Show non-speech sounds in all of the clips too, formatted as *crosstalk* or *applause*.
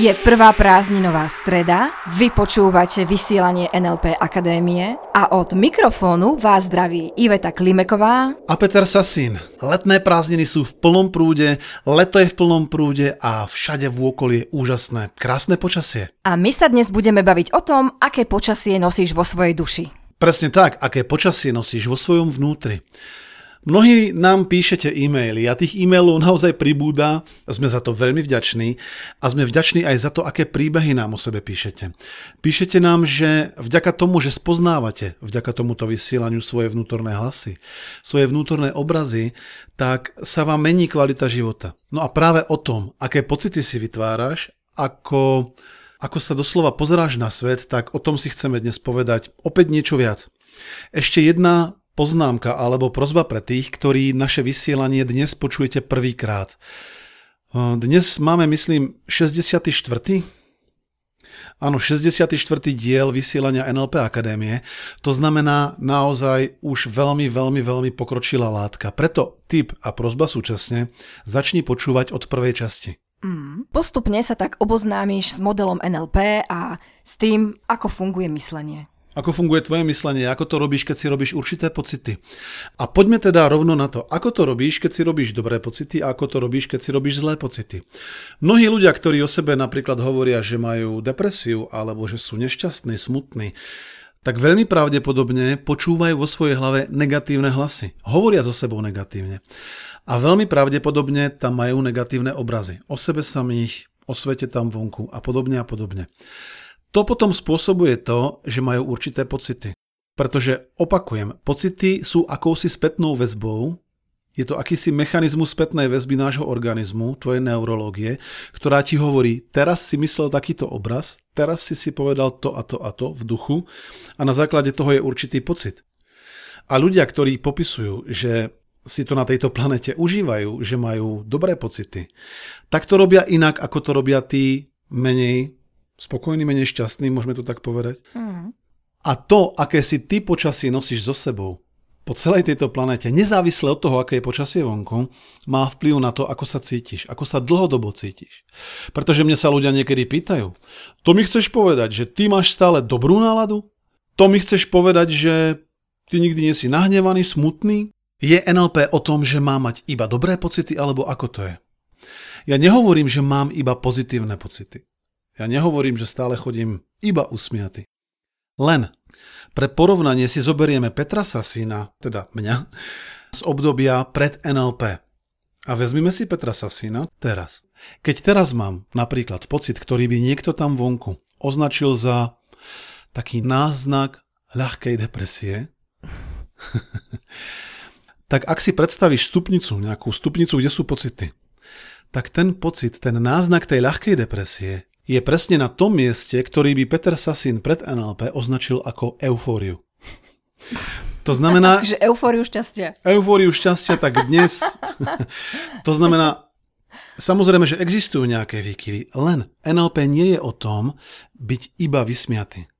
Je prvá prázdninová streda, vy počúvate vysielanie NLP Akadémie a od mikrofónu vás zdraví Iveta Klimeková a Peter Sasín. Letné prázdniny sú v plnom prúde, leto je v plnom prúde a všade v okolí je úžasné, krásne počasie. A my sa dnes budeme baviť o tom, aké počasie nosíš vo svojej duši. Presne tak, aké počasie nosíš vo svojom vnútri. Mnohí nám píšete e-maily a tých e-mailov naozaj pribúda, sme za to veľmi vďační a sme vďační aj za to, aké príbehy nám o sebe píšete. Píšete nám, že vďaka tomu, že spoznávate vďaka tomuto vysielaniu svoje vnútorné hlasy, svoje vnútorné obrazy, tak sa vám mení kvalita života. No a práve o tom, aké pocity si vytváraš, ako, ako sa doslova pozeráš na svet, tak o tom si chceme dnes povedať opäť niečo viac. Ešte jedna poznámka alebo prozba pre tých, ktorí naše vysielanie dnes počujete prvýkrát. Dnes máme, myslím, 64. Áno, 64. diel vysielania NLP Akadémie. To znamená naozaj už veľmi, veľmi, veľmi pokročilá látka. Preto tip a prozba súčasne začni počúvať od prvej časti. Mm. Postupne sa tak oboznámiš s modelom NLP a s tým, ako funguje myslenie. Ako funguje tvoje myslenie, ako to robíš, keď si robíš určité pocity. A poďme teda rovno na to, ako to robíš, keď si robíš dobré pocity a ako to robíš, keď si robíš zlé pocity. Mnohí ľudia, ktorí o sebe napríklad hovoria, že majú depresiu alebo že sú nešťastní, smutní, tak veľmi pravdepodobne počúvajú vo svojej hlave negatívne hlasy. Hovoria so sebou negatívne. A veľmi pravdepodobne tam majú negatívne obrazy. O sebe samých, o svete tam vonku a podobne a podobne. To potom spôsobuje to, že majú určité pocity. Pretože, opakujem, pocity sú akousi spätnou väzbou, je to akýsi mechanizmus spätnej väzby nášho organizmu, tvojej neurológie, ktorá ti hovorí, teraz si myslel takýto obraz, teraz si si povedal to a to a to v duchu a na základe toho je určitý pocit. A ľudia, ktorí popisujú, že si to na tejto planete užívajú, že majú dobré pocity, tak to robia inak, ako to robia tí menej spokojný, menej šťastný, môžeme to tak povedať. Mm. A to, aké si ty počasie nosíš so sebou po celej tejto planete, nezávisle od toho, aké je počasie vonku, má vplyv na to, ako sa cítiš, ako sa dlhodobo cítiš. Pretože mne sa ľudia niekedy pýtajú, to mi chceš povedať, že ty máš stále dobrú náladu? To mi chceš povedať, že ty nikdy nie si nahnevaný, smutný? Je NLP o tom, že má mať iba dobré pocity, alebo ako to je? Ja nehovorím, že mám iba pozitívne pocity. Ja nehovorím, že stále chodím iba usmiaty. Len pre porovnanie si zoberieme Petra Sasína, teda mňa, z obdobia pred NLP. A vezmime si Petra Sasína teraz. Keď teraz mám napríklad pocit, ktorý by niekto tam vonku označil za taký náznak ľahkej depresie, *laughs* tak ak si predstavíš stupnicu, nejakú stupnicu, kde sú pocity, tak ten pocit, ten náznak tej ľahkej depresie je presne na tom mieste, ktorý by Peter Sasin pred NLP označil ako eufóriu. To znamená... *laughs* Že eufóriu šťastia. Eufóriu šťastia, tak dnes... *laughs* to znamená, samozrejme, že existujú nejaké výkyvy, len NLP nie je o tom byť iba vysmiatý.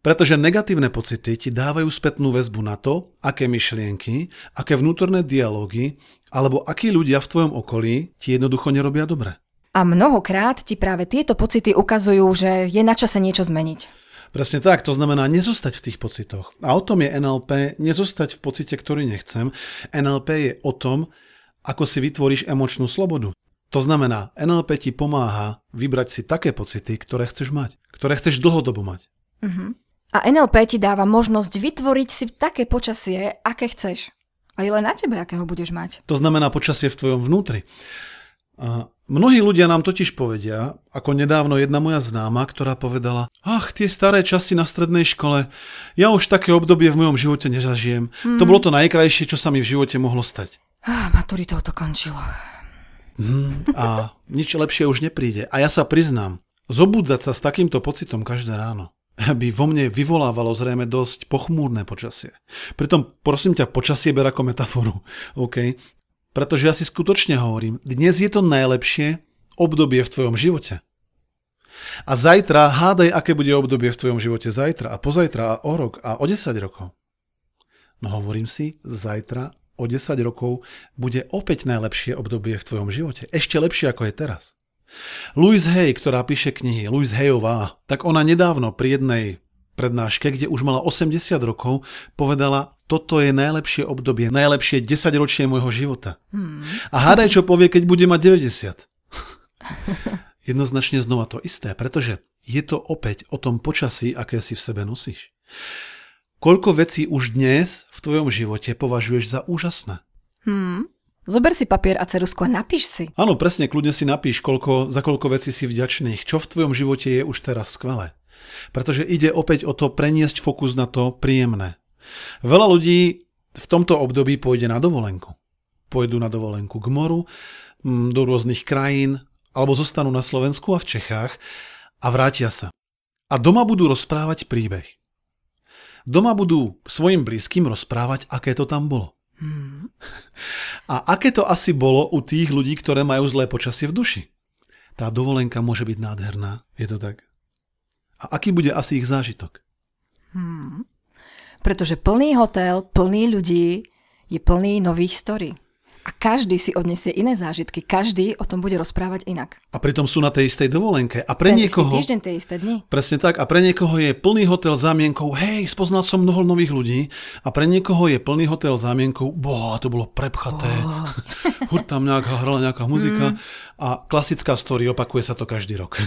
Pretože negatívne pocity ti dávajú spätnú väzbu na to, aké myšlienky, aké vnútorné dialógy alebo akí ľudia v tvojom okolí ti jednoducho nerobia dobre. A mnohokrát ti práve tieto pocity ukazujú, že je na čase niečo zmeniť. Presne tak, to znamená nezostať v tých pocitoch. A o tom je NLP, nezostať v pocite, ktorý nechcem. NLP je o tom, ako si vytvoríš emočnú slobodu. To znamená, NLP ti pomáha vybrať si také pocity, ktoré chceš mať, ktoré chceš dlhodobo mať. Uh-huh. A NLP ti dáva možnosť vytvoriť si také počasie, aké chceš. A je len na tebe, akého budeš mať. To znamená počasie v tvojom vnútri. A mnohí ľudia nám totiž povedia, ako nedávno jedna moja známa, ktorá povedala, ach, tie staré časy na strednej škole, ja už také obdobie v mojom živote nezažijem. Mm. To bolo to najkrajšie, čo sa mi v živote mohlo stať. Ah, maturitou to končilo. Hmm, a nič lepšie už nepríde. A ja sa priznám, zobudzať sa s takýmto pocitom každé ráno by vo mne vyvolávalo zrejme dosť pochmúrne počasie. Pritom prosím ťa, počasie ber ako metaforu. *laughs* Okay? Pretože ja si skutočne hovorím, dnes je to najlepšie, obdobie v tvojom živote. A zajtra hádaj, aké bude obdobie v tvojom živote zajtra a pozajtra a o rok a o 10 rokov. No hovorím si, zajtra o 10 rokov bude opäť najlepšie obdobie v tvojom živote. Ešte lepšie ako je teraz. Louise Hay, ktorá píše knihy, Louise Hayová, tak ona nedávno pri jednej prednáške, kde už mala 80 rokov, povedala, toto je najlepšie obdobie, najlepšie 10 ročie môjho života. Hmm. A hádaj, čo povie, keď bude mať 90. *laughs* Jednoznačne znova to isté, pretože je to opäť o tom počasí, aké si v sebe nosíš. Koľko vecí už dnes v tvojom živote považuješ za úžasné? Hmm. Zober si papier a cerusku a napíš si. Áno, presne, kľudne si napíš, koľko, za koľko vecí si vďačných, čo v tvojom živote je už teraz skvelé. Pretože ide opäť o to preniesť fokus na to príjemné. Veľa ľudí v tomto období pôjde na dovolenku. Pôjdu na dovolenku k moru, do rôznych krajín, alebo zostanú na Slovensku a v Čechách a vrátia sa. A doma budú rozprávať príbeh. Doma budú svojim blízkym rozprávať, aké to tam bolo. Hmm. A aké to asi bolo u tých ľudí, ktoré majú zlé počasie v duši? Tá dovolenka môže byť nádherná, je to tak? A aký bude asi ich zážitok? Hmm. Pretože plný hotel, plný ľudí je plný nových story. A každý si odniesie iné zážitky, každý o tom bude rozprávať inak. A pritom sú na tej istej dovolenke. A pre Ten niekoho... Istý týždeň, tie isté dni. Presne tak. A pre niekoho je plný hotel zámienkou, hej, spoznal som mnoho nových ľudí. A pre niekoho je plný hotel zámienkou, boha, to bolo prepchaté. Oh. Hur tam nejaká, hrala nejaká muzika. Mm. A klasická story, opakuje sa to každý rok.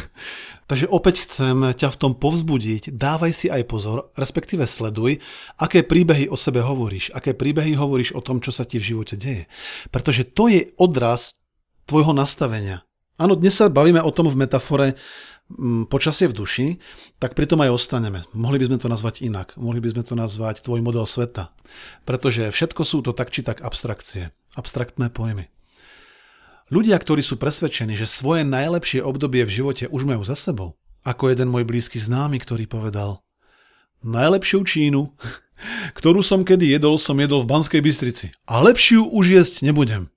Takže opäť chcem ťa v tom povzbudiť, dávaj si aj pozor, respektíve sleduj, aké príbehy o sebe hovoríš, aké príbehy hovoríš o tom, čo sa ti v živote deje. Pretože to je odraz tvojho nastavenia. Áno, dnes sa bavíme o tom v metafore mm, počasie v duši, tak pritom aj ostaneme. Mohli by sme to nazvať inak. Mohli by sme to nazvať tvoj model sveta. Pretože všetko sú to tak či tak abstrakcie, abstraktné pojmy. Ľudia, ktorí sú presvedčení, že svoje najlepšie obdobie v živote už majú za sebou, ako jeden môj blízky známy, ktorý povedal Najlepšiu Čínu, *laughs* ktorú som kedy jedol, som jedol v Banskej Bystrici. A lepšiu už jesť nebudem.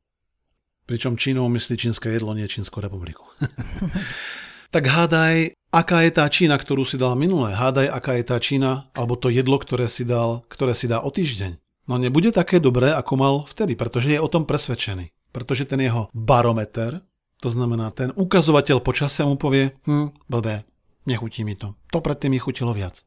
Pričom Čínou myslí čínske jedlo, nie Čínsku republiku. *laughs* tak hádaj, aká je tá Čína, ktorú si dal minulé. Hádaj, aká je tá Čína, alebo to jedlo, ktoré si, dal, ktoré si dá o týždeň. No nebude také dobré, ako mal vtedy, pretože je o tom presvedčený pretože ten jeho barometer, to znamená ten ukazovateľ počasia mu povie, hm, blbé, nechutí mi to. To predtým mi chutilo viac.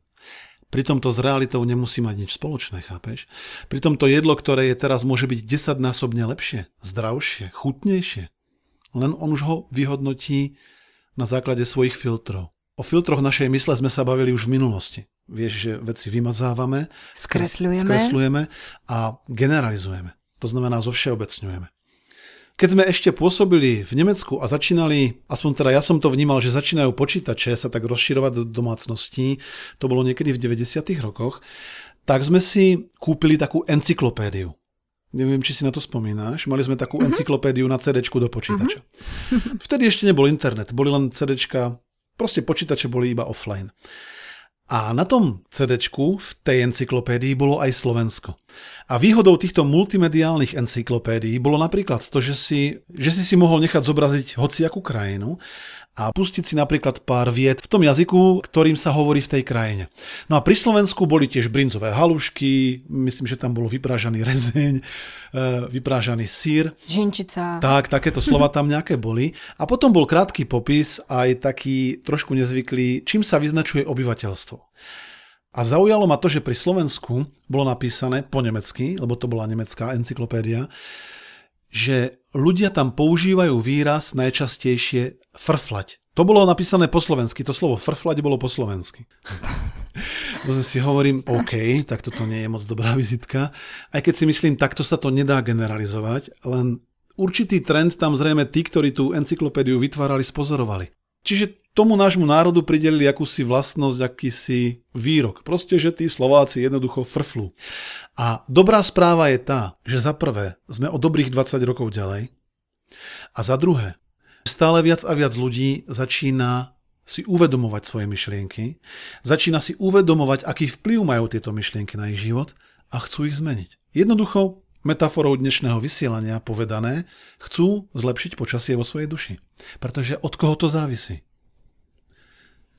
Pritom to s realitou nemusí mať nič spoločné, chápeš? Pritom to jedlo, ktoré je teraz, môže byť desaťnásobne lepšie, zdravšie, chutnejšie. Len on už ho vyhodnotí na základe svojich filtrov. O filtroch našej mysle sme sa bavili už v minulosti. Vieš, že veci vymazávame, skresľujeme, skresľujeme a generalizujeme. To znamená, zovšeobecňujeme. Keď sme ešte pôsobili v Nemecku a začínali, aspoň teda ja som to vnímal, že začínajú počítače sa tak rozširovať do domácností, to bolo niekedy v 90. rokoch, tak sme si kúpili takú encyklopédiu. Neviem, či si na to spomínaš. Mali sme takú uh-huh. encyklopédiu na CD do počítača. Uh-huh. Vtedy ešte nebol internet, boli len CD, proste počítače boli iba offline. A na tom CD v tej encyklopédii bolo aj Slovensko. A výhodou týchto multimediálnych encyklopédií bolo napríklad to, že si, že si si mohol nechať zobraziť hociakú krajinu a pustiť si napríklad pár viet v tom jazyku, ktorým sa hovorí v tej krajine. No a pri Slovensku boli tiež brinzové halušky, myslím, že tam bol vyprážaný rezeň, e, vyprážaný sír. Žinčica. Tak, takéto slova tam nejaké boli. A potom bol krátky popis, aj taký trošku nezvyklý, čím sa vyznačuje obyvateľstvo. A zaujalo ma to, že pri Slovensku bolo napísané po nemecky, lebo to bola nemecká encyklopédia, že ľudia tam používajú výraz najčastejšie frflať. To bolo napísané po slovensky, to slovo frflať bolo po slovensky. *laughs* To si hovorím, OK, tak toto nie je moc dobrá vizitka. Aj keď si myslím, takto sa to nedá generalizovať, len určitý trend tam zrejme tí, ktorí tú encyklopédiu vytvárali, spozorovali. Čiže tomu nášmu národu pridelili akúsi vlastnosť, akýsi výrok. Proste, že tí Slováci jednoducho frflú. A dobrá správa je tá, že za prvé sme o dobrých 20 rokov ďalej a za druhé, stále viac a viac ľudí začína si uvedomovať svoje myšlienky, začína si uvedomovať, aký vplyv majú tieto myšlienky na ich život a chcú ich zmeniť. Jednoducho metaforou dnešného vysielania povedané, chcú zlepšiť počasie vo svojej duši. Pretože od koho to závisí?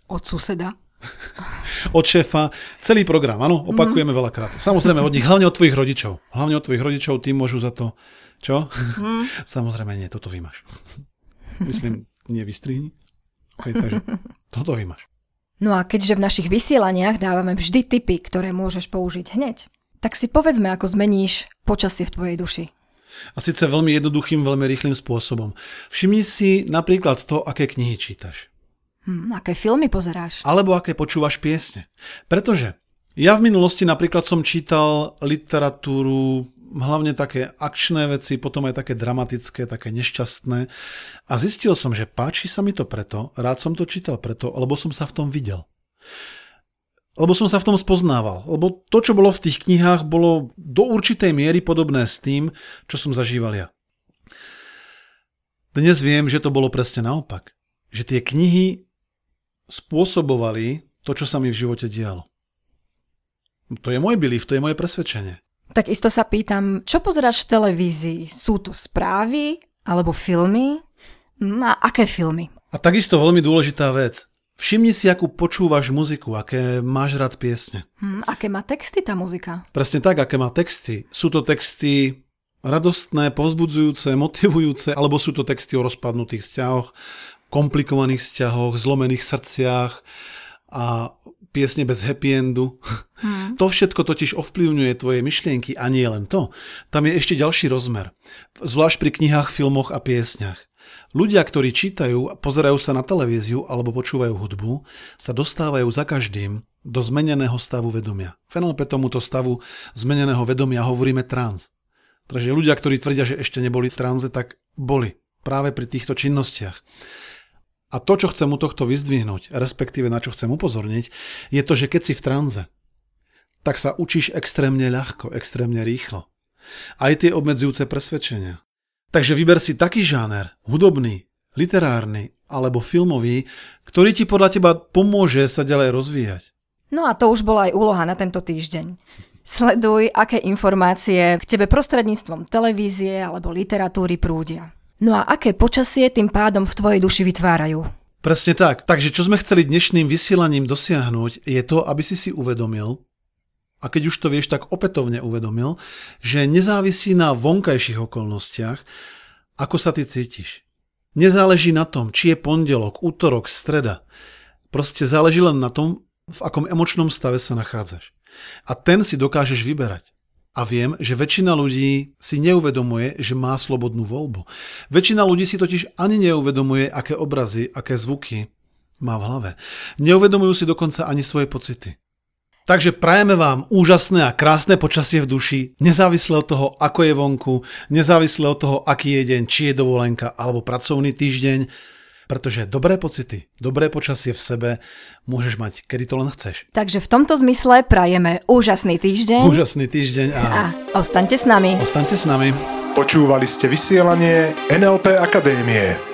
Od suseda. *laughs* Od šéfa. Celý program, áno, opakujeme mm. veľakrát. Samozrejme od nich, hlavne od tvojich rodičov. Hlavne od tvojich rodičov, tí môžu za to, čo? Mm. *laughs* Samozrejme nie, toto vymaš. Myslím, nie vystrihni. Okay, takže toto vymaš. No a keďže v našich vysielaniach dávame vždy tipy, ktoré môžeš použiť hneď, tak si povedzme, ako zmeníš počasie v tvojej duši. A síce veľmi jednoduchým, veľmi rýchlým spôsobom. Všimni si napríklad to, aké knihy čítaš. Hm, aké filmy pozeráš? Alebo aké počúvaš piesne. Pretože ja v minulosti napríklad som čítal literatúru, hlavne také akčné veci, potom aj také dramatické, také nešťastné. A zistil som, že páči sa mi to preto, rád som to čítal preto, lebo som sa v tom videl lebo som sa v tom spoznával. Lebo to, čo bolo v tých knihách, bolo do určitej miery podobné s tým, čo som zažíval ja. Dnes viem, že to bolo presne naopak. Že tie knihy spôsobovali to, čo sa mi v živote dialo. To je môj belief, to je moje presvedčenie. Tak isto sa pýtam, čo pozeráš v televízii? Sú to správy alebo filmy? Hm, a aké filmy? A takisto veľmi dôležitá vec. Všimni si, akú počúvaš muziku, aké máš rád piesne. Hmm, aké má texty tá muzika? Presne tak, aké má texty. Sú to texty radostné, povzbudzujúce, motivujúce, alebo sú to texty o rozpadnutých vzťahoch, komplikovaných vzťahoch, zlomených srdciach a piesne bez happy endu. Hmm. To všetko totiž ovplyvňuje tvoje myšlienky a nie len to. Tam je ešte ďalší rozmer. Zvlášť pri knihách, filmoch a piesňach. Ľudia, ktorí čítajú, pozerajú sa na televíziu alebo počúvajú hudbu, sa dostávajú za každým do zmeneného stavu vedomia. V NLP tomuto stavu zmeneného vedomia hovoríme trans. Takže ľudia, ktorí tvrdia, že ešte neboli v tranze, tak boli práve pri týchto činnostiach. A to, čo chcem u tohto vyzdvihnúť, respektíve na čo chcem upozorniť, je to, že keď si v tranze, tak sa učíš extrémne ľahko, extrémne rýchlo. Aj tie obmedzujúce presvedčenia. Takže vyber si taký žáner, hudobný, literárny alebo filmový, ktorý ti podľa teba pomôže sa ďalej rozvíjať. No a to už bola aj úloha na tento týždeň. Sleduj, aké informácie k tebe prostredníctvom televízie alebo literatúry prúdia. No a aké počasie tým pádom v tvojej duši vytvárajú. Presne tak. Takže čo sme chceli dnešným vysielaním dosiahnuť, je to, aby si si uvedomil, a keď už to vieš, tak opätovne uvedomil, že nezávisí na vonkajších okolnostiach, ako sa ty cítiš. Nezáleží na tom, či je pondelok, útorok, streda. Proste záleží len na tom, v akom emočnom stave sa nachádzaš. A ten si dokážeš vyberať. A viem, že väčšina ľudí si neuvedomuje, že má slobodnú voľbu. Väčšina ľudí si totiž ani neuvedomuje, aké obrazy, aké zvuky má v hlave. Neuvedomujú si dokonca ani svoje pocity. Takže prajeme vám úžasné a krásne počasie v duši, nezávisle od toho, ako je vonku, nezávisle od toho, aký je deň, či je dovolenka alebo pracovný týždeň, pretože dobré pocity, dobré počasie v sebe môžeš mať, kedy to len chceš. Takže v tomto zmysle prajeme úžasný týždeň. Úžasný týždeň a... a ostaňte s nami. Ostaňte s nami. Počúvali ste vysielanie NLP Akadémie.